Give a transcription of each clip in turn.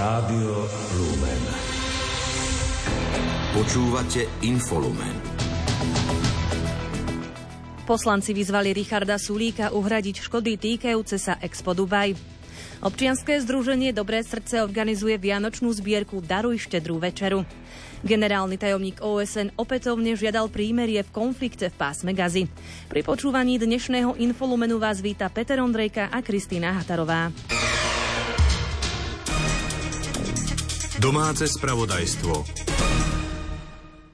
Rádio Lumen. Počúvate Infolumen. Poslanci vyzvali Richarda Sulíka uhradiť škody týkajúce sa Expo Dubaj. Občianské združenie Dobré srdce organizuje vianočnú zbierku Daruj štedrú večeru. Generálny tajomník OSN opätovne žiadal prímerie v konflikte v pásme Gazy. Pri počúvaní dnešného infolumenu vás víta Peter Ondrejka a Kristýna Hatarová. Domáce spravodajstvo.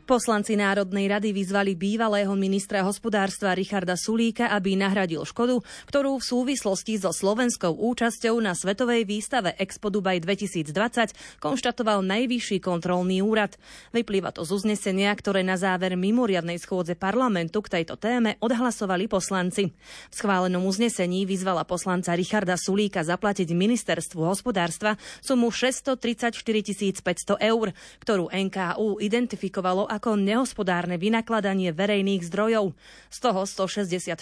Poslanci Národnej rady vyzvali bývalého ministra hospodárstva Richarda Sulíka, aby nahradil škodu, ktorú v súvislosti so slovenskou účasťou na Svetovej výstave Expo Dubaj 2020 konštatoval Najvyšší kontrolný úrad. Vyplýva to z uznesenia, ktoré na záver mimoriadnej schôdze parlamentu k tejto téme odhlasovali poslanci. V schválenom uznesení vyzvala poslanca Richarda Sulíka zaplatiť ministerstvu hospodárstva sumu 634 500 eur, ktorú NKU identifikovalo ako nehospodárne vynakladanie verejných zdrojov. Z toho 164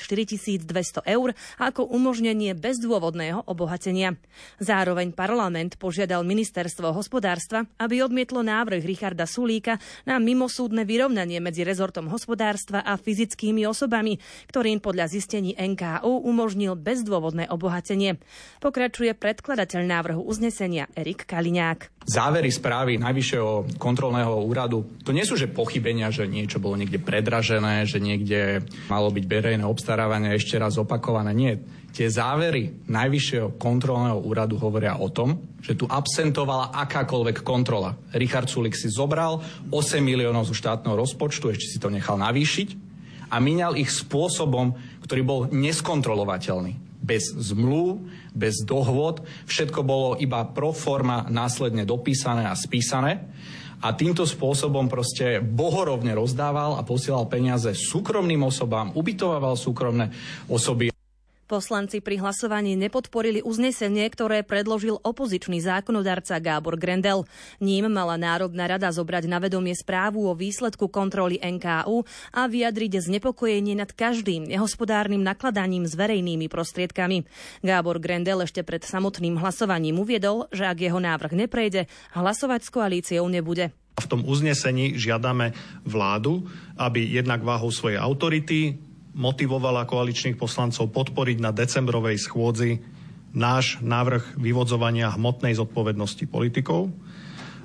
200 eur ako umožnenie bezdôvodného obohatenia. Zároveň parlament požiadal ministerstvo hospodárstva, aby odmietlo návrh Richarda Sulíka na mimosúdne vyrovnanie medzi rezortom hospodárstva a fyzickými osobami, ktorým podľa zistení NKU umožnil bezdôvodné obohatenie. Pokračuje predkladateľ návrhu uznesenia Erik Kaliňák. Závery správy Najvyššieho kontrolného úradu, to nie sú, že pochybenia, že niečo bolo niekde predražené, že niekde malo byť verejné obstarávanie ešte raz opakované. Nie. Tie závery Najvyššieho kontrolného úradu hovoria o tom, že tu absentovala akákoľvek kontrola. Richard Sulik si zobral 8 miliónov zo štátneho rozpočtu, ešte si to nechal navýšiť a míňal ich spôsobom, ktorý bol neskontrolovateľný bez zmluv, bez dohôd. Všetko bolo iba pro forma následne dopísané a spísané a týmto spôsobom proste bohorovne rozdával a posielal peniaze súkromným osobám, ubytovával súkromné osoby. Poslanci pri hlasovaní nepodporili uznesenie, ktoré predložil opozičný zákonodarca Gábor Grendel. Ním mala Národná rada zobrať na vedomie správu o výsledku kontroly NKU a vyjadriť znepokojenie nad každým nehospodárnym nakladaním s verejnými prostriedkami. Gábor Grendel ešte pred samotným hlasovaním uviedol, že ak jeho návrh neprejde, hlasovať s koalíciou nebude. V tom uznesení žiadame vládu, aby jednak váhou svojej autority motivovala koaličných poslancov podporiť na decembrovej schôdzi náš návrh vyvodzovania hmotnej zodpovednosti politikov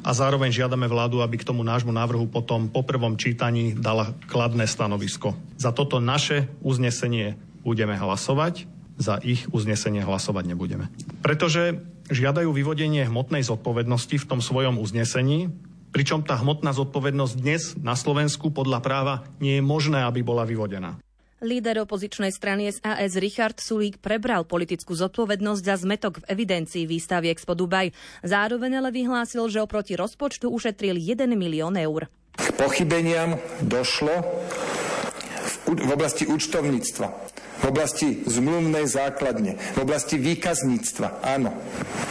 a zároveň žiadame vládu, aby k tomu nášmu návrhu potom po prvom čítaní dala kladné stanovisko. Za toto naše uznesenie budeme hlasovať, za ich uznesenie hlasovať nebudeme. Pretože žiadajú vyvodenie hmotnej zodpovednosti v tom svojom uznesení, pričom tá hmotná zodpovednosť dnes na Slovensku podľa práva nie je možné, aby bola vyvodená. Líder opozičnej strany SAS Richard Sulík prebral politickú zodpovednosť za zmetok v evidencii výstavy Expo Dubaj. Zároveň ale vyhlásil, že oproti rozpočtu ušetril 1 milión eur. K pochybeniam došlo v, v oblasti účtovníctva, v oblasti zmluvnej základne, v oblasti výkazníctva, áno.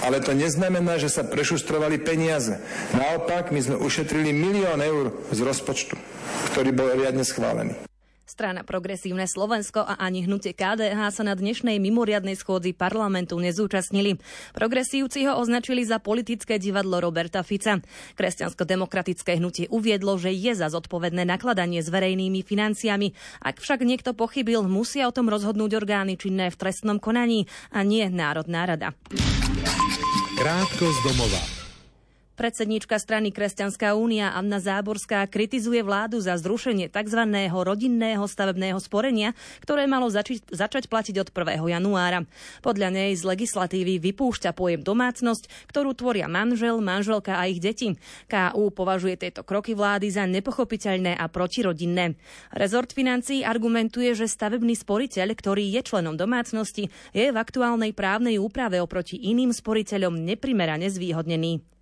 Ale to neznamená, že sa prešustrovali peniaze. Naopak, my sme ušetrili milión eur z rozpočtu, ktorý bol riadne schválený. Strana Progresívne Slovensko a ani hnutie KDH sa na dnešnej mimoriadnej schôdzi parlamentu nezúčastnili. Progresívci ho označili za politické divadlo Roberta Fica. Kresťansko-demokratické hnutie uviedlo, že je za zodpovedné nakladanie s verejnými financiami. Ak však niekto pochybil, musia o tom rozhodnúť orgány činné v trestnom konaní a nie Národná rada. Krátko z domova. Predsedníčka strany Kresťanská únia Anna Záborská kritizuje vládu za zrušenie tzv. rodinného stavebného sporenia, ktoré malo zači- začať platiť od 1. januára. Podľa nej z legislatívy vypúšťa pojem domácnosť, ktorú tvoria manžel, manželka a ich deti. KU považuje tieto kroky vlády za nepochopiteľné a protirodinné. Rezort financií argumentuje, že stavebný sporiteľ, ktorý je členom domácnosti, je v aktuálnej právnej úprave oproti iným sporiteľom neprimerane zvýhodnený.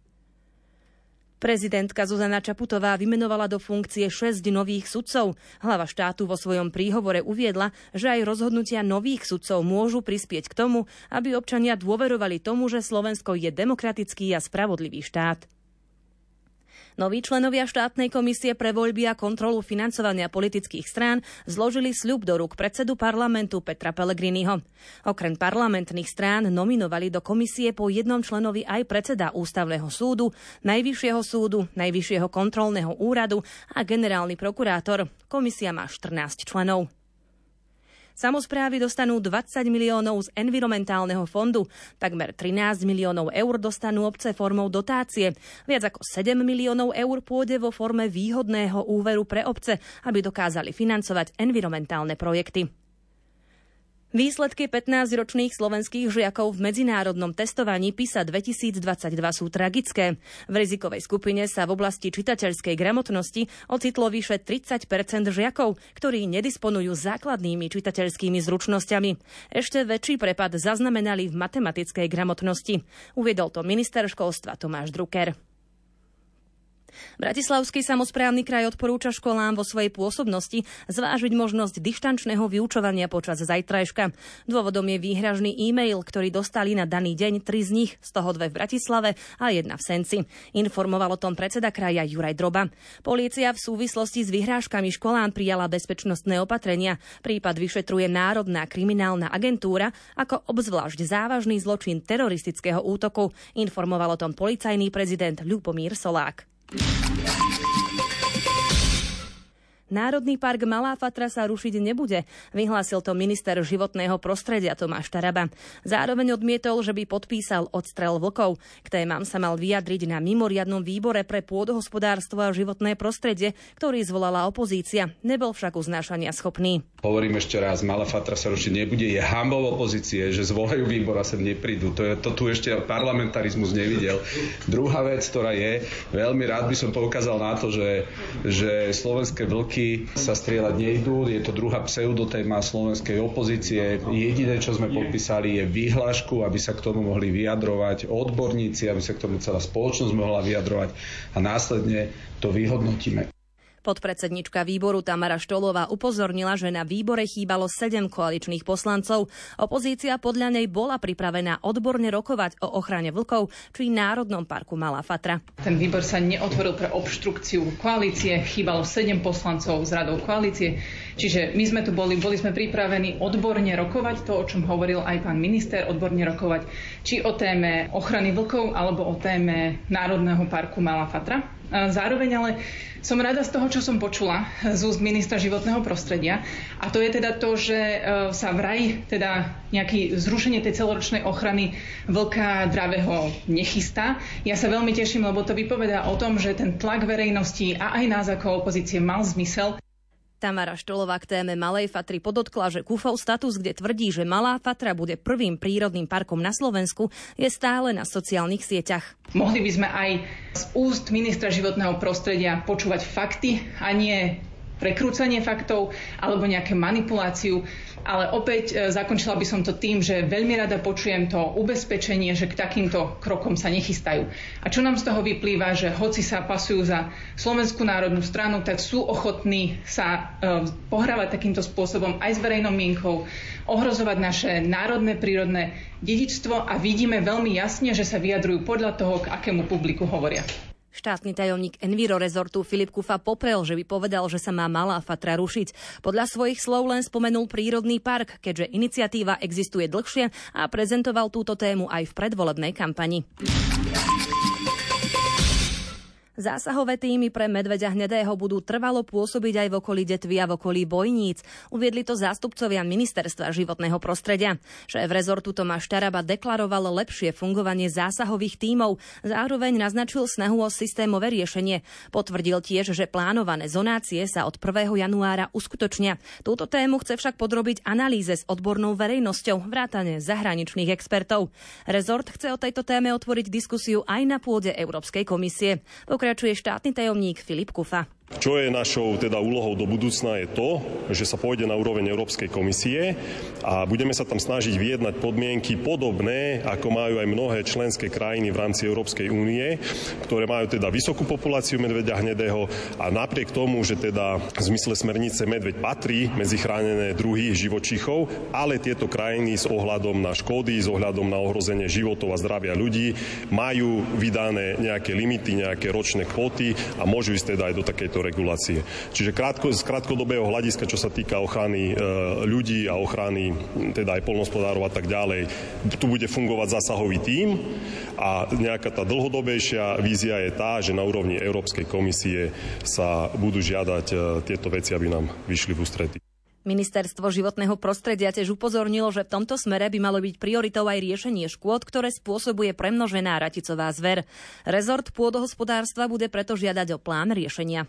Prezidentka Zuzana Čaputová vymenovala do funkcie 6 nových sudcov. Hlava štátu vo svojom príhovore uviedla, že aj rozhodnutia nových sudcov môžu prispieť k tomu, aby občania dôverovali tomu, že Slovensko je demokratický a spravodlivý štát. Noví členovia štátnej komisie pre voľby a kontrolu financovania politických strán zložili sľub do rúk predsedu parlamentu Petra Pellegriniho. Okrem parlamentných strán nominovali do komisie po jednom členovi aj predseda Ústavného súdu, Najvyššieho súdu, Najvyššieho kontrolného úradu a generálny prokurátor. Komisia má 14 členov. Samozprávy dostanú 20 miliónov z environmentálneho fondu. Takmer 13 miliónov eur dostanú obce formou dotácie. Viac ako 7 miliónov eur pôjde vo forme výhodného úveru pre obce, aby dokázali financovať environmentálne projekty. Výsledky 15-ročných slovenských žiakov v medzinárodnom testovaní PISA 2022 sú tragické. V rizikovej skupine sa v oblasti čitateľskej gramotnosti ocitlo vyše 30% žiakov, ktorí nedisponujú základnými čitateľskými zručnosťami. Ešte väčší prepad zaznamenali v matematickej gramotnosti. Uviedol to minister školstva Tomáš Drucker. Bratislavský samozprávny kraj odporúča školám vo svojej pôsobnosti zvážiť možnosť dištančného vyučovania počas zajtrajška. Dôvodom je výhražný e-mail, ktorý dostali na daný deň tri z nich, z toho dve v Bratislave a jedna v Senci. Informoval o tom predseda kraja Juraj Droba. Polícia v súvislosti s vyhrážkami školám prijala bezpečnostné opatrenia. Prípad vyšetruje Národná kriminálna agentúra ako obzvlášť závažný zločin teroristického útoku. Informoval o tom policajný prezident Ľubomír Solák. やった! Národný park Malá Fatra sa rušiť nebude, vyhlásil to minister životného prostredia Tomáš Taraba. Zároveň odmietol, že by podpísal odstrel vlkov. K témam sa mal vyjadriť na mimoriadnom výbore pre pôdohospodárstvo a životné prostredie, ktorý zvolala opozícia. Nebol však uznášania schopný. Hovorím ešte raz, Malá Fatra sa rušiť nebude. Je hambou opozície, že zvolajú výbor a sem neprídu. To, je, to tu ešte parlamentarizmus nevidel. Druhá vec, ktorá je, veľmi rád by som poukázal na to, že, že slovenské vlky roky sa strieľať nejdú. Je to druhá pseudotéma slovenskej opozície. Jediné, čo sme podpísali, je výhlášku, aby sa k tomu mohli vyjadrovať odborníci, aby sa k tomu celá spoločnosť mohla vyjadrovať a následne to vyhodnotíme. Podpredsednička výboru Tamara Štolová upozornila, že na výbore chýbalo sedem koaličných poslancov. Opozícia podľa nej bola pripravená odborne rokovať o ochrane vlkov či Národnom parku Malá Fatra. Ten výbor sa neotvoril pre obštrukciu koalície, chýbalo sedem poslancov z radou koalície. Čiže my sme tu boli, boli sme pripravení odborne rokovať to, o čom hovoril aj pán minister, odborne rokovať či o téme ochrany vlkov alebo o téme Národného parku Malá Fatra. Zároveň ale som rada z toho, čo som počula z úst ministra životného prostredia. A to je teda to, že e, sa vraj teda nejaké zrušenie tej celoročnej ochrany vlka dravého nechystá. Ja sa veľmi teším, lebo to vypovedá o tom, že ten tlak verejnosti a aj nás ako opozície mal zmysel. Tamara Štolová k téme Malej Fatry podotkla, že Kufov status, kde tvrdí, že Malá Fatra bude prvým prírodným parkom na Slovensku, je stále na sociálnych sieťach. Mohli by sme aj z úst ministra životného prostredia počúvať fakty a nie prekrúcanie faktov alebo nejaké manipuláciu ale opäť e, zakončila by som to tým, že veľmi rada počujem to ubezpečenie, že k takýmto krokom sa nechystajú. A čo nám z toho vyplýva, že hoci sa pasujú za Slovenskú národnú stranu, tak sú ochotní sa e, pohrávať takýmto spôsobom aj s verejnou mienkou, ohrozovať naše národné prírodné dedičstvo a vidíme veľmi jasne, že sa vyjadrujú podľa toho, k akému publiku hovoria. Štátny tajomník Enviro rezortu Filip Kufa poprel, že by povedal, že sa má malá fatra rušiť. Podľa svojich slov len spomenul prírodný park, keďže iniciatíva existuje dlhšie a prezentoval túto tému aj v predvolebnej kampani. Zásahové týmy pre medveďa hnedého budú trvalo pôsobiť aj v okolí Detvy a v okolí Bojníc. Uviedli to zástupcovia Ministerstva životného prostredia. Šéf rezortu Tomáš Taraba deklaroval lepšie fungovanie zásahových tímov. Zároveň naznačil snahu o systémové riešenie. Potvrdil tiež, že plánované zonácie sa od 1. januára uskutočnia. Túto tému chce však podrobiť analýze s odbornou verejnosťou, vrátane zahraničných expertov. Rezort chce o tejto téme otvoriť diskusiu aj na pôde Európskej komisie pokračuje štátny tajomník Filip Kufa. Čo je našou teda úlohou do budúcna je to, že sa pôjde na úroveň Európskej komisie a budeme sa tam snažiť vyjednať podmienky podobné, ako majú aj mnohé členské krajiny v rámci Európskej únie, ktoré majú teda vysokú populáciu medveďa hnedého a napriek tomu, že teda v zmysle smernice medveď patrí medzi chránené druhy živočíchov, ale tieto krajiny s ohľadom na škody, s ohľadom na ohrozenie životov a zdravia ľudí majú vydané nejaké limity, nejaké ročné kvóty a môžu ísť teda aj do takejto tejto regulácie. Čiže krátko, z krátkodobého hľadiska, čo sa týka ochrany e, ľudí a ochrany teda aj polnospodárov a tak ďalej, tu bude fungovať zásahový tím a nejaká tá dlhodobejšia vízia je tá, že na úrovni Európskej komisie sa budú žiadať e, tieto veci, aby nám vyšli v ústretí. Ministerstvo životného prostredia tiež upozornilo, že v tomto smere by malo byť prioritou aj riešenie škôd, ktoré spôsobuje premnožená raticová zver. Rezort pôdohospodárstva bude preto žiadať o plán riešenia.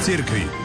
Cirkvi.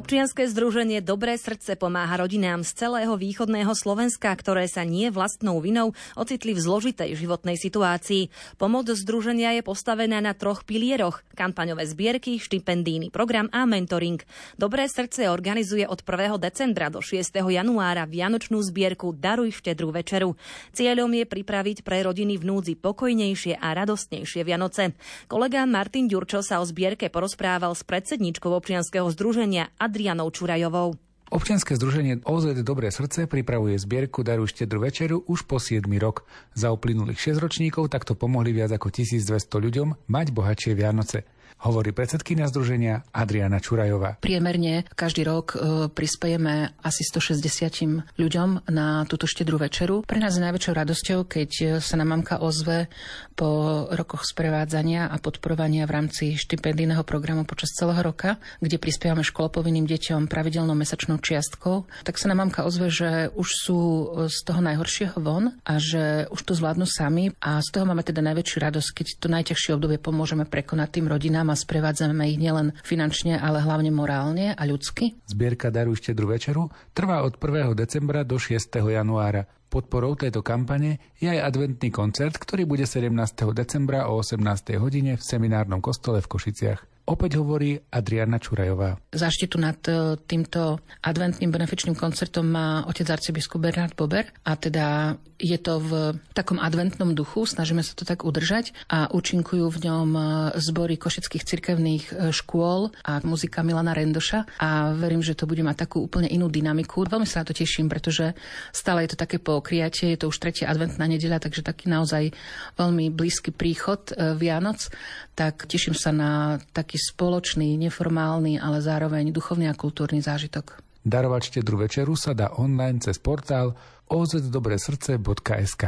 Občianske združenie Dobré srdce pomáha rodinám z celého východného Slovenska, ktoré sa nie vlastnou vinou ocitli v zložitej životnej situácii. Pomoc združenia je postavená na troch pilieroch. Kampaňové zbierky, štipendijný program a mentoring. Dobré srdce organizuje od 1. decembra do 6. januára vianočnú zbierku Daruj štedrú večeru. Cieľom je pripraviť pre rodiny v núdzi pokojnejšie a radostnejšie Vianoce. Kolega Martin Ďurčo sa o zbierke porozprával s predsedničkou občianskeho združenia Adrianou Čurajovou. Občianske združenie OZ Dobré srdce pripravuje zbierku Daru štedru večeru už po 7 rok. Za uplynulých 6 ročníkov takto pomohli viac ako 1200 ľuďom mať bohatšie Vianoce hovorí predsedkynia združenia Adriana Čurajová. Priemerne každý rok e, prispejeme asi 160 ľuďom na túto štedrú večeru. Pre nás je najväčšou radosťou, keď sa nám mamka ozve po rokoch sprevádzania a podporovania v rámci štipendijného programu počas celého roka, kde prispievame školopovinným deťom pravidelnou mesačnou čiastkou, tak sa nám mamka ozve, že už sú z toho najhoršieho von a že už to zvládnu sami a z toho máme teda najväčšiu radosť, keď to najťažšie obdobie pomôžeme prekonať tým rodinám a sprevádzame ich nielen finančne, ale hlavne morálne a ľudsky. Zbierka Daruj štedru večeru trvá od 1. decembra do 6. januára. Podporou tejto kampane je aj adventný koncert, ktorý bude 17. decembra o 18. hodine v seminárnom kostole v Košiciach. Opäť hovorí Adriana Čurajová. Záštitu nad e, týmto adventným benefičným koncertom má otec arcibiskup Bernard Bober a teda je to v takom adventnom duchu, snažíme sa to tak udržať a účinkujú v ňom e, zbory košických cirkevných e, škôl a muzika Milana Rendoša a verím, že to bude mať takú úplne inú dynamiku. Veľmi sa na to teším, pretože stále je to také pokriatie, je to už tretia adventná nedeľa, takže taký naozaj veľmi blízky príchod Vianoc, tak teším sa na taký spoločný, neformálny, ale zároveň duchovný a kultúrny zážitok. Darovať štedru večeru sa dá online cez portál ozdobresrdce.sk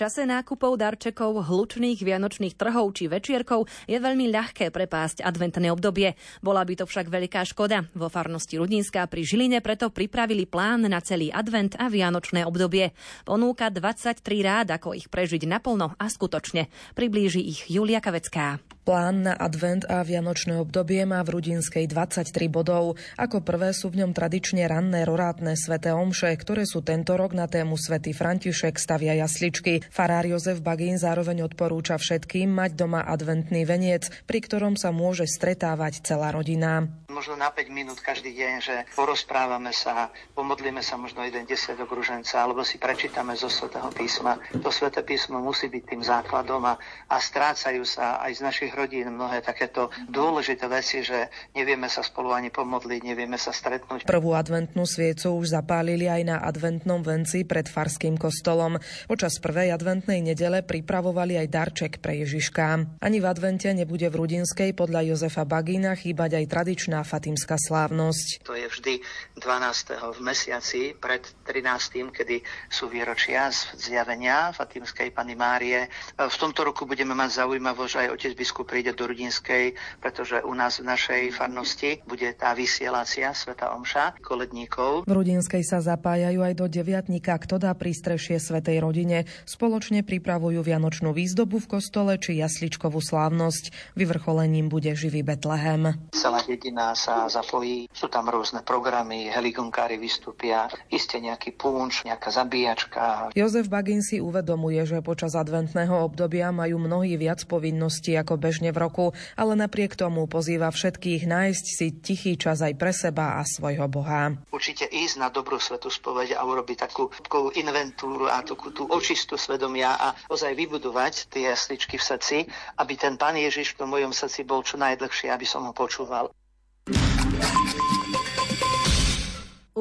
čase nákupov darčekov, hlučných vianočných trhov či večierkov je veľmi ľahké prepásť adventné obdobie. Bola by to však veľká škoda. Vo farnosti Rudinská pri Žiline preto pripravili plán na celý advent a vianočné obdobie. Ponúka 23 rád, ako ich prežiť naplno a skutočne. Priblíži ich Julia Kavecká. Plán na advent a vianočné obdobie má v Rudinskej 23 bodov. Ako prvé sú v ňom tradične ranné rorátne sveté omše, ktoré sú tento rok na tému svätý František stavia jasličky. Farár Jozef Bagín zároveň odporúča všetkým mať doma adventný veniec, pri ktorom sa môže stretávať celá rodina. Možno na 5 minút každý deň, že porozprávame sa, pomodlíme sa možno jeden desiatok ruženca, alebo si prečítame zo svätého písma. To sväté písmo musí byť tým základom a, a strácajú sa aj z našich rodín mnohé takéto dôležité veci, že nevieme sa spolu ani pomodliť, nevieme sa stretnúť. Prvú adventnú sviecu už zapálili aj na adventnom venci pred Farským kostolom. Počas prvej adventnej nedele pripravovali aj darček pre Ježiška. Ani v advente nebude v Rudinskej podľa Jozefa Bagína chýbať aj tradičná fatimská slávnosť. To je vždy 12. v mesiaci pred 13. kedy sú výročia zjavenia Fatimskej Pany Márie. V tomto roku budeme mať zaujímavosť, že aj otec biskup príde do Rudinskej, pretože u nás v našej farnosti bude tá vysielácia Sveta Omša koledníkov. V Rudinskej sa zapájajú aj do deviatníka, kto dá prístrešie Svetej rodine. Spoločne pripravujú vianočnú výzdobu v kostole či jasličkovú slávnosť. Vyvrcholením bude živý Betlehem. Celá dedina sa zapojí. Sú tam rôzne programy, heligonkári vystúpia, iste nejaký punč, nejaká zabíjačka. Jozef Bagin si uvedomuje, že počas adventného obdobia majú mnohí viac povinností ako bežne v roku, ale napriek tomu pozýva všetkých nájsť si tichý čas aj pre seba a svojho Boha. Určite ísť na dobrú svetu spoveď a urobiť takú, takú inventúru a takú tú očistú svedomia a ozaj vybudovať tie jasličky v srdci, aby ten Pán Ježiš v mojom srdci bol čo najdlhšie, aby som ho počúval.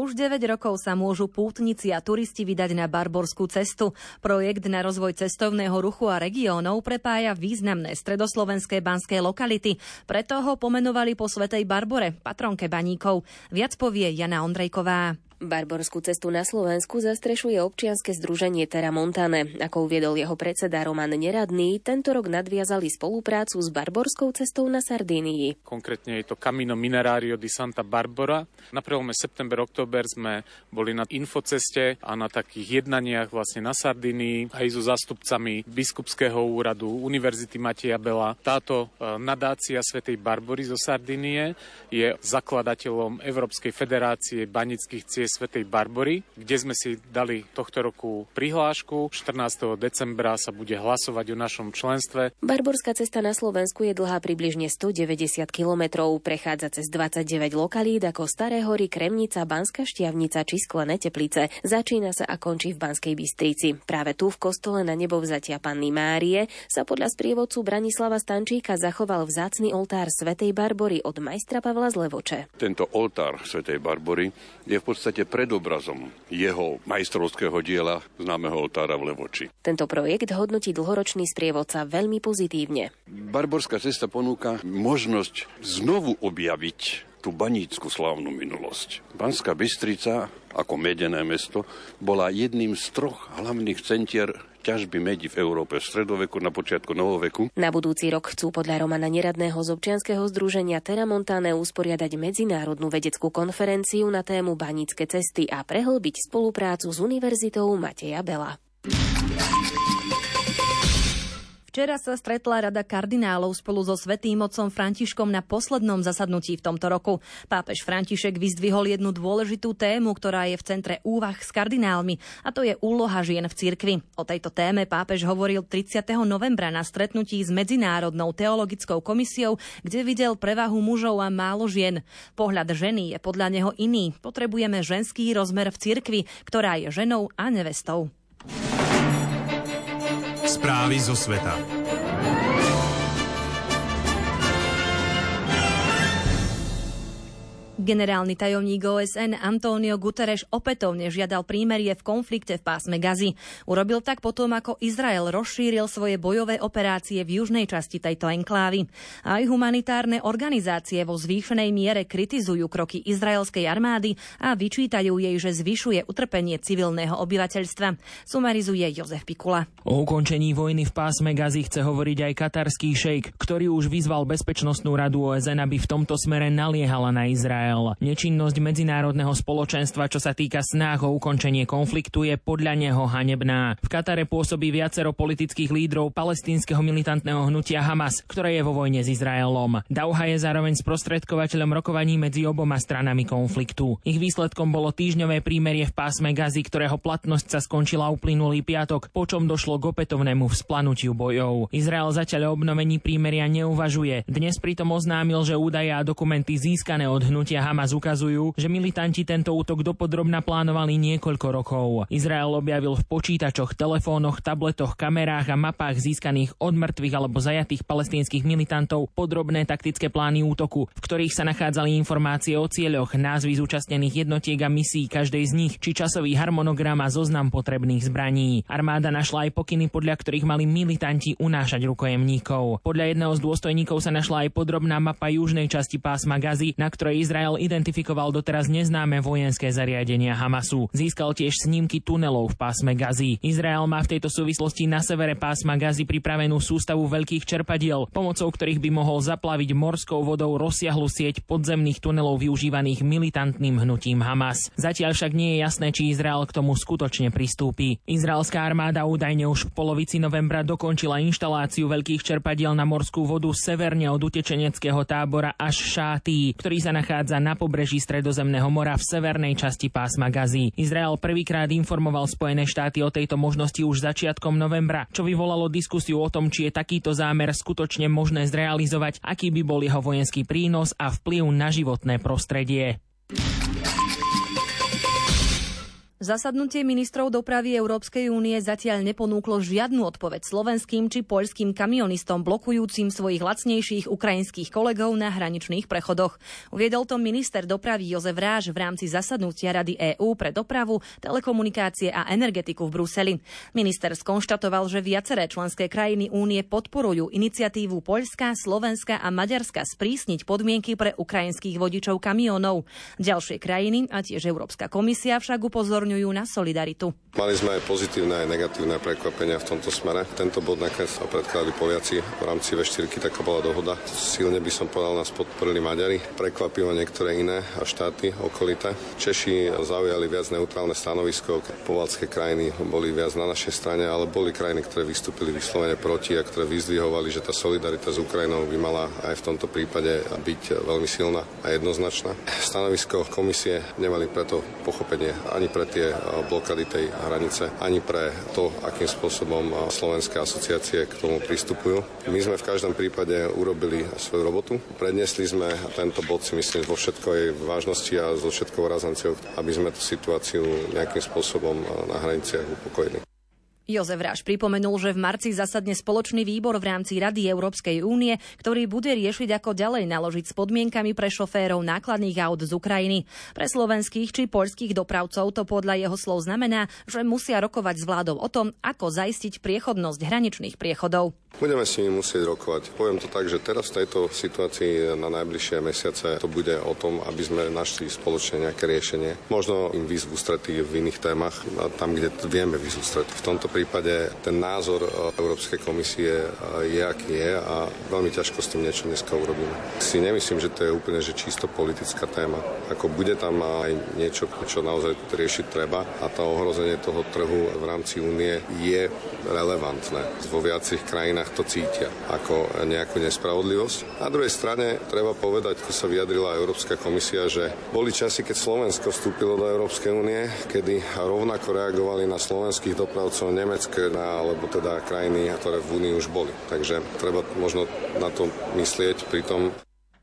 Už 9 rokov sa môžu pútnici a turisti vydať na Barborskú cestu. Projekt na rozvoj cestovného ruchu a regiónov prepája významné stredoslovenské banské lokality. Preto ho pomenovali po Svetej Barbore, patronke baníkov. Viac povie Jana Ondrejková. Barborskú cestu na Slovensku zastrešuje občianske združenie Terra Montane. Ako uviedol jeho predseda Roman Neradný, tento rok nadviazali spoluprácu s Barborskou cestou na Sardínii. Konkrétne je to Camino Minerario di Santa Barbara. Na prelome september-október sme boli na infoceste a na takých jednaniach vlastne na Sardínii aj so zástupcami biskupského úradu Univerzity Mateja Bela. Táto e, nadácia Svetej Barbory zo Sardinie je zakladateľom Európskej federácie banických ciest Svetej Barbory, kde sme si dali tohto roku prihlášku. 14. decembra sa bude hlasovať o našom členstve. Barborská cesta na Slovensku je dlhá približne 190 kilometrov. Prechádza cez 29 lokalít ako Staré hory, Kremnica, Banská Štiavnica či Sklené Teplice. Začína sa a končí v Banskej Bystrici. Práve tu v kostole na nebo vzatia Panny Márie sa podľa sprievodcu Branislava Stančíka zachoval vzácny oltár Svetej Barbory od majstra Pavla Zlevoče. Tento oltár Svetej Barbory je v podstate podstate predobrazom jeho majstrovského diela známeho oltára v Levoči. Tento projekt hodnotí dlhoročný sprievodca veľmi pozitívne. Barborská cesta ponúka možnosť znovu objaviť tú banícku slávnu minulosť. Banská Bystrica, ako medené mesto, bola jedným z troch hlavných centier ťažby medi v Európe v stredoveku na počiatku novoveku. Na budúci rok chcú podľa Romana Neradného z občianskeho združenia Terra Montane usporiadať medzinárodnú vedeckú konferenciu na tému banické cesty a prehlbiť spoluprácu s Univerzitou Mateja Bela. Včera sa stretla Rada kardinálov spolu so Svetým otcom Františkom na poslednom zasadnutí v tomto roku. Pápež František vyzdvihol jednu dôležitú tému, ktorá je v centre úvah s kardinálmi, a to je úloha žien v cirkvi. O tejto téme pápež hovoril 30. novembra na stretnutí s Medzinárodnou teologickou komisiou, kde videl prevahu mužov a málo žien. Pohľad ženy je podľa neho iný. Potrebujeme ženský rozmer v cirkvi, ktorá je ženou a nevestou. Správy zo sveta. Generálny tajomník OSN Antonio Guterres opätovne žiadal prímerie v konflikte v pásme Gazy. Urobil tak potom, ako Izrael rozšíril svoje bojové operácie v južnej časti tejto enklávy. Aj humanitárne organizácie vo zvýšenej miere kritizujú kroky izraelskej armády a vyčítajú jej, že zvyšuje utrpenie civilného obyvateľstva. Sumarizuje Jozef Pikula. O ukončení vojny v pásme Gazy chce hovoriť aj katarský šejk, ktorý už vyzval Bezpečnostnú radu OSN, aby v tomto smere naliehala na Izrael. Izrael. Nečinnosť medzinárodného spoločenstva, čo sa týka snách o ukončenie konfliktu, je podľa neho hanebná. V Katare pôsobí viacero politických lídrov palestínskeho militantného hnutia Hamas, ktoré je vo vojne s Izraelom. Dauha je zároveň sprostredkovateľom rokovaní medzi oboma stranami konfliktu. Ich výsledkom bolo týždňové prímerie v pásme Gazy, ktorého platnosť sa skončila uplynulý piatok, počom došlo k opätovnému vzplanutiu bojov. Izrael zatiaľ obnovení prímeria neuvažuje. Dnes pritom oznámil, že údaje a dokumenty získané od hnutia Hamas ukazujú, že militanti tento útok dopodrobna plánovali niekoľko rokov. Izrael objavil v počítačoch, telefónoch, tabletoch, kamerách a mapách získaných od mŕtvych alebo zajatých palestínskych militantov podrobné taktické plány útoku, v ktorých sa nachádzali informácie o cieľoch, názvy zúčastnených jednotiek a misií každej z nich, či časový harmonogram a zoznam potrebných zbraní. Armáda našla aj pokyny, podľa ktorých mali militanti unášať rukojemníkov. Podľa jedného z dôstojníkov sa našla aj podrobná mapa južnej časti pásma Gazy, na ktorej Izrael Izrael identifikoval doteraz neznáme vojenské zariadenia Hamasu. Získal tiež snímky tunelov v pásme Gazy. Izrael má v tejto súvislosti na severe pásma Gazy pripravenú sústavu veľkých čerpadiel, pomocou ktorých by mohol zaplaviť morskou vodou rozsiahlu sieť podzemných tunelov využívaných militantným hnutím Hamas. Zatiaľ však nie je jasné, či Izrael k tomu skutočne pristúpi. Izraelská armáda údajne už v polovici novembra dokončila inštaláciu veľkých čerpadiel na morskú vodu severne od utečeneckého tábora až Šátý, ktorý sa nachádza na pobreží Stredozemného mora v severnej časti pásma Gazy. Izrael prvýkrát informoval Spojené štáty o tejto možnosti už začiatkom novembra, čo vyvolalo diskusiu o tom, či je takýto zámer skutočne možné zrealizovať, aký by bol jeho vojenský prínos a vplyv na životné prostredie. Zasadnutie ministrov dopravy Európskej únie zatiaľ neponúklo žiadnu odpoveď slovenským či poľským kamionistom blokujúcim svojich lacnejších ukrajinských kolegov na hraničných prechodoch. Uviedol to minister dopravy Jozef Ráž v rámci zasadnutia Rady EÚ pre dopravu, telekomunikácie a energetiku v Bruseli. Minister skonštatoval, že viaceré členské krajiny únie podporujú iniciatívu Poľska, Slovenska a Maďarska sprísniť podmienky pre ukrajinských vodičov kamionov. Ďalšie krajiny a tiež Európska komisia však upozorňujú upozorňujú na solidaritu. Mali sme aj pozitívne aj negatívne prekvapenia v tomto smere. Tento bod nakoniec predkladali Poliaci v rámci V4, taká bola dohoda. Silne by som povedal, nás podporili Maďari, prekvapivo niektoré iné a štáty okolité. Češi zaujali viac neutrálne stanovisko, povalské krajiny boli viac na našej strane, ale boli krajiny, ktoré vystúpili vyslovene proti a ktoré vyzdvihovali, že tá solidarita s Ukrajinou by mala aj v tomto prípade byť veľmi silná a jednoznačná. Stanovisko komisie nemali preto pochopenie ani pre tie tie blokady tej hranice, ani pre to, akým spôsobom slovenské asociácie k tomu pristupujú. My sme v každom prípade urobili svoju robotu. Prednesli sme tento bod si myslím vo všetkej vážnosti a so všetkou razanciou, aby sme tú situáciu nejakým spôsobom na hraniciach upokojili. Jozef Ráš pripomenul, že v marci zasadne spoločný výbor v rámci Rady Európskej únie, ktorý bude riešiť, ako ďalej naložiť s podmienkami pre šoférov nákladných aut z Ukrajiny. Pre slovenských či poľských dopravcov to podľa jeho slov znamená, že musia rokovať s vládou o tom, ako zaistiť priechodnosť hraničných priechodov. Budeme s nimi musieť rokovať. Poviem to tak, že teraz v tejto situácii na najbližšie mesiace to bude o tom, aby sme našli spoločne nejaké riešenie. Možno im výzvu stretí v iných témach, tam, kde vieme výzvu stretí. V tomto prípade ten názor e, Európskej komisie e, je, aký je a veľmi ťažko s tým niečo dneska urobíme. Si nemyslím, že to je úplne že čisto politická téma. Ako bude tam aj niečo, čo naozaj riešiť treba a to ohrozenie toho trhu v rámci únie je relevantné. Vo viacich krajinách krajinách to cítia ako nejakú nespravodlivosť. Na druhej strane treba povedať, ako sa vyjadrila Európska komisia, že boli časy, keď Slovensko vstúpilo do Európskej únie, kedy rovnako reagovali na slovenských dopravcov nemecké, alebo teda krajiny, ktoré v únii už boli. Takže treba možno na to myslieť pri tom,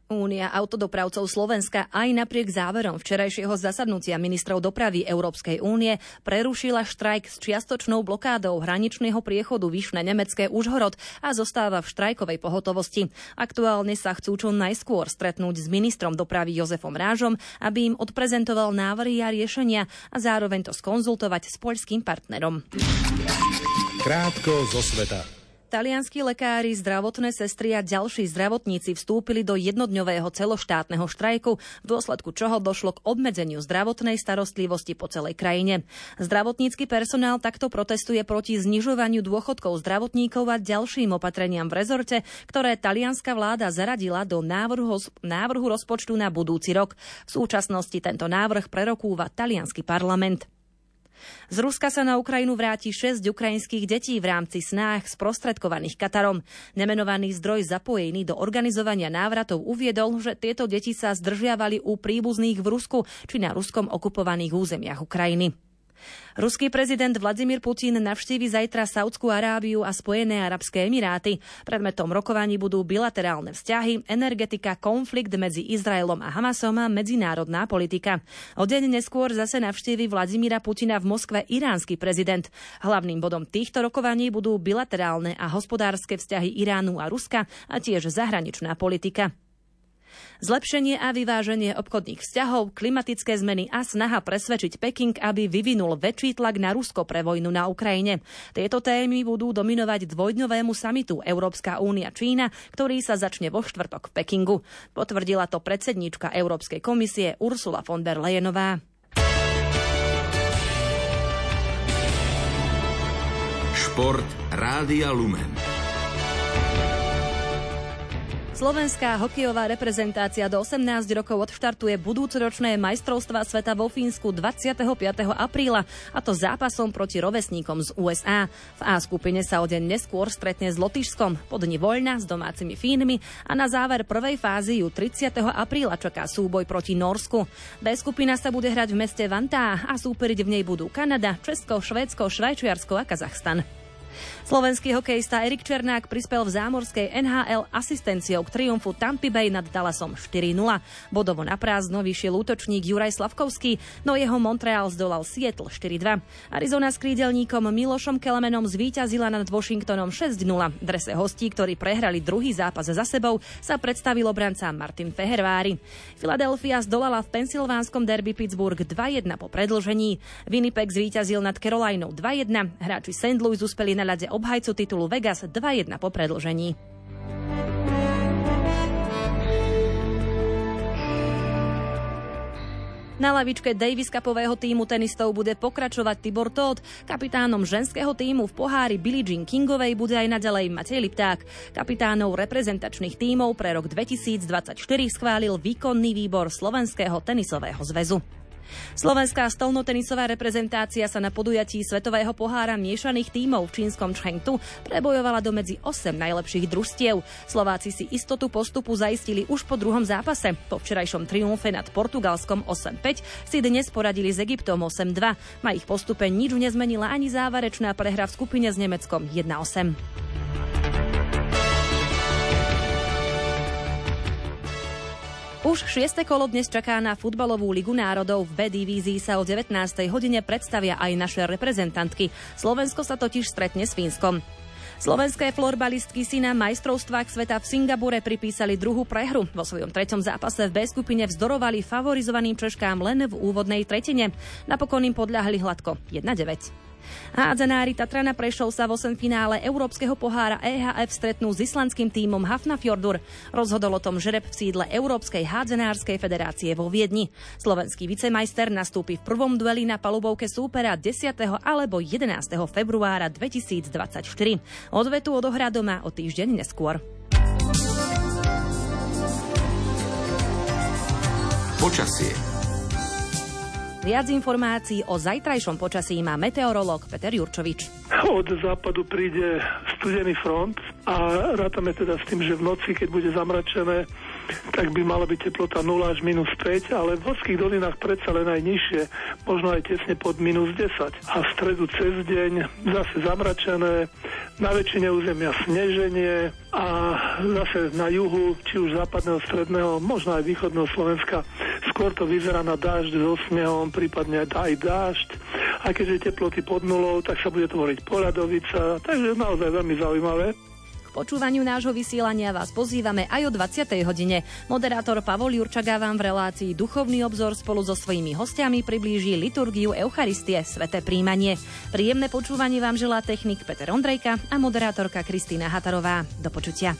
Únia autodopravcov Slovenska aj napriek záverom včerajšieho zasadnutia ministrov dopravy Európskej únie prerušila štrajk s čiastočnou blokádou hraničného priechodu Vyšné nemecké Užhorod a zostáva v štrajkovej pohotovosti. Aktuálne sa chcú čo najskôr stretnúť s ministrom dopravy Jozefom Rážom, aby im odprezentoval návrhy a riešenia a zároveň to skonzultovať s poľským partnerom. Krátko zo sveta. Talianskí lekári, zdravotné sestry a ďalší zdravotníci vstúpili do jednodňového celoštátneho štrajku, v dôsledku čoho došlo k obmedzeniu zdravotnej starostlivosti po celej krajine. Zdravotnícky personál takto protestuje proti znižovaniu dôchodkov zdravotníkov a ďalším opatreniam v rezorte, ktoré talianská vláda zaradila do návrhu, návrhu rozpočtu na budúci rok. V súčasnosti tento návrh prerokúva talianský parlament. Z Ruska sa na Ukrajinu vráti 6 ukrajinských detí v rámci snách sprostredkovaných Katarom. Nemenovaný zdroj zapojený do organizovania návratov uviedol, že tieto deti sa zdržiavali u príbuzných v Rusku či na ruskom okupovaných územiach Ukrajiny. Ruský prezident Vladimír Putin navštívi zajtra Saudskú Arábiu a Spojené arabské emiráty. Predmetom rokovaní budú bilaterálne vzťahy, energetika, konflikt medzi Izraelom a Hamasom a medzinárodná politika. O deň neskôr zase navštívi Vladimíra Putina v Moskve iránsky prezident. Hlavným bodom týchto rokovaní budú bilaterálne a hospodárske vzťahy Iránu a Ruska a tiež zahraničná politika. Zlepšenie a vyváženie obchodných vzťahov, klimatické zmeny a snaha presvedčiť Peking, aby vyvinul väčší tlak na Rusko pre vojnu na Ukrajine. Tieto témy budú dominovať dvojdňovému samitu Európska únia Čína, ktorý sa začne vo štvrtok v Pekingu. Potvrdila to predsedníčka Európskej komisie Ursula von der Leyenová. Šport Rádia Lumen. Slovenská hokejová reprezentácia do 18 rokov odštartuje budúcoročné majstrovstva sveta vo Fínsku 25. apríla, a to zápasom proti rovesníkom z USA. V A skupine sa o deň neskôr stretne s Lotyšskom, po dni voľna s domácimi Fínmi a na záver prvej fázy ju 30. apríla čaká súboj proti Norsku. B skupina sa bude hrať v meste Vantá a súperiť v nej budú Kanada, Česko, Švédsko, Švajčiarsko a Kazachstan. Slovenský hokejista Erik Černák prispel v zámorskej NHL asistenciou k triumfu Tampa Bay nad Dallasom 4-0. Bodovo na prázdno vyšiel útočník Juraj Slavkovský, no jeho Montreal zdolal Seattle 4-2. Arizona s krídelníkom Milošom Kelemenom zvíťazila nad Washingtonom 6-0. V drese hostí, ktorí prehrali druhý zápas za sebou, sa predstavil obranca Martin Fehervári. Philadelphia zdolala v pensylvánskom derby Pittsburgh 2-1 po predlžení. Winnipeg zvíťazil nad Carolinou 2-1. Hráči St. Louis uspeli na ľade obhajcu titulu Vegas 2-1 po predlžení. Na lavičke Davis Cupového týmu tenistov bude pokračovať Tibor Todd. Kapitánom ženského týmu v pohári Billie Jean Kingovej bude aj naďalej Matej Lipták. Kapitánov reprezentačných tímov pre rok 2024 schválil výkonný výbor Slovenského tenisového zväzu. Slovenská stolnotenisová reprezentácia sa na podujatí Svetového pohára miešaných tímov v čínskom Chengtu prebojovala do medzi 8 najlepších družstiev. Slováci si istotu postupu zaistili už po druhom zápase. Po včerajšom triumfe nad Portugalskom 8-5 si dnes poradili s Egyptom 8-2. Na ich postupe nič nezmenila ani záverečná prehra v skupine s Nemeckom 1-8. Už šieste kolo dnes čaká na futbalovú ligu národov. V B divízii sa o 19. hodine predstavia aj naše reprezentantky. Slovensko sa totiž stretne s Fínskom. Slovenské florbalistky si na majstrovstvách sveta v Singapure pripísali druhú prehru. Vo svojom treťom zápase v B skupine vzdorovali favorizovaným Češkám len v úvodnej tretine. Napokon im podľahli hladko 1-9. Hádzanári Tatrana Prešov sa v 8 finále Európskeho pohára EHF stretnú s islandským tímom Hafnafjordur. Rozhodol o tom žreb v sídle Európskej hádzanárskej federácie vo Viedni. Slovenský vicemajster nastúpi v prvom dueli na palubovke súpera 10. alebo 11. februára 2024. Odvetu odohrá doma o týždeň neskôr. Počasie Viac informácií o zajtrajšom počasí má meteorológ Peter Jurčovič. Od západu príde studený front a rátame teda s tým, že v noci, keď bude zamračené, tak by mala byť teplota 0 až minus 5, ale v horských dolinách predsa len aj nižšie, možno aj tesne pod minus 10. A v stredu cez deň zase zamračené, na väčšine územia sneženie a zase na juhu, či už západného, stredného, možno aj východného Slovenska, skôr to vyzerá na dážď so snehom, prípadne aj dážď. A keďže teploty pod nulou, tak sa bude tvoriť poľadovica, takže naozaj veľmi zaujímavé počúvaniu nášho vysielania vás pozývame aj o 20. hodine. Moderátor Pavol Jurčaga vám v relácii Duchovný obzor spolu so svojimi hostiami priblíži liturgiu Eucharistie, sveté príjmanie. Príjemné počúvanie vám želá technik Peter Ondrejka a moderátorka Kristýna Hatarová. Do počutia.